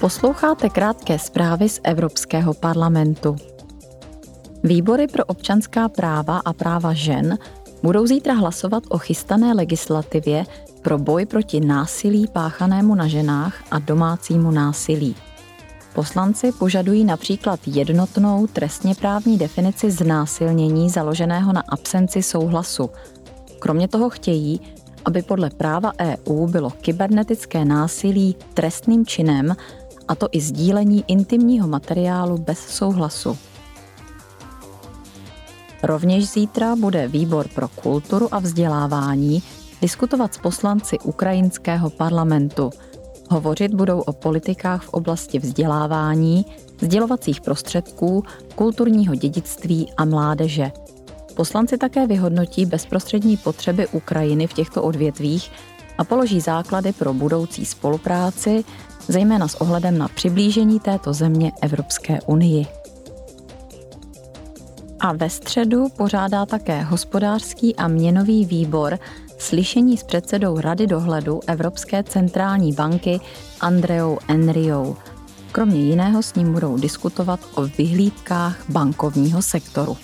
Posloucháte krátké zprávy z Evropského parlamentu. Výbory pro občanská práva a práva žen budou zítra hlasovat o chystané legislativě pro boj proti násilí páchanému na ženách a domácímu násilí. Poslanci požadují například jednotnou trestně právní definici znásilnění založeného na absenci souhlasu. Kromě toho chtějí, aby podle práva EU bylo kybernetické násilí trestným činem, a to i sdílení intimního materiálu bez souhlasu. Rovněž zítra bude výbor pro kulturu a vzdělávání diskutovat s poslanci ukrajinského parlamentu. Hovořit budou o politikách v oblasti vzdělávání, sdělovacích prostředků, kulturního dědictví a mládeže. Poslanci také vyhodnotí bezprostřední potřeby Ukrajiny v těchto odvětvích a položí základy pro budoucí spolupráci, zejména s ohledem na přiblížení této země Evropské unii. A ve středu pořádá také hospodářský a měnový výbor slyšení s předsedou Rady dohledu Evropské centrální banky Andreou Enriou. Kromě jiného s ním budou diskutovat o vyhlídkách bankovního sektoru.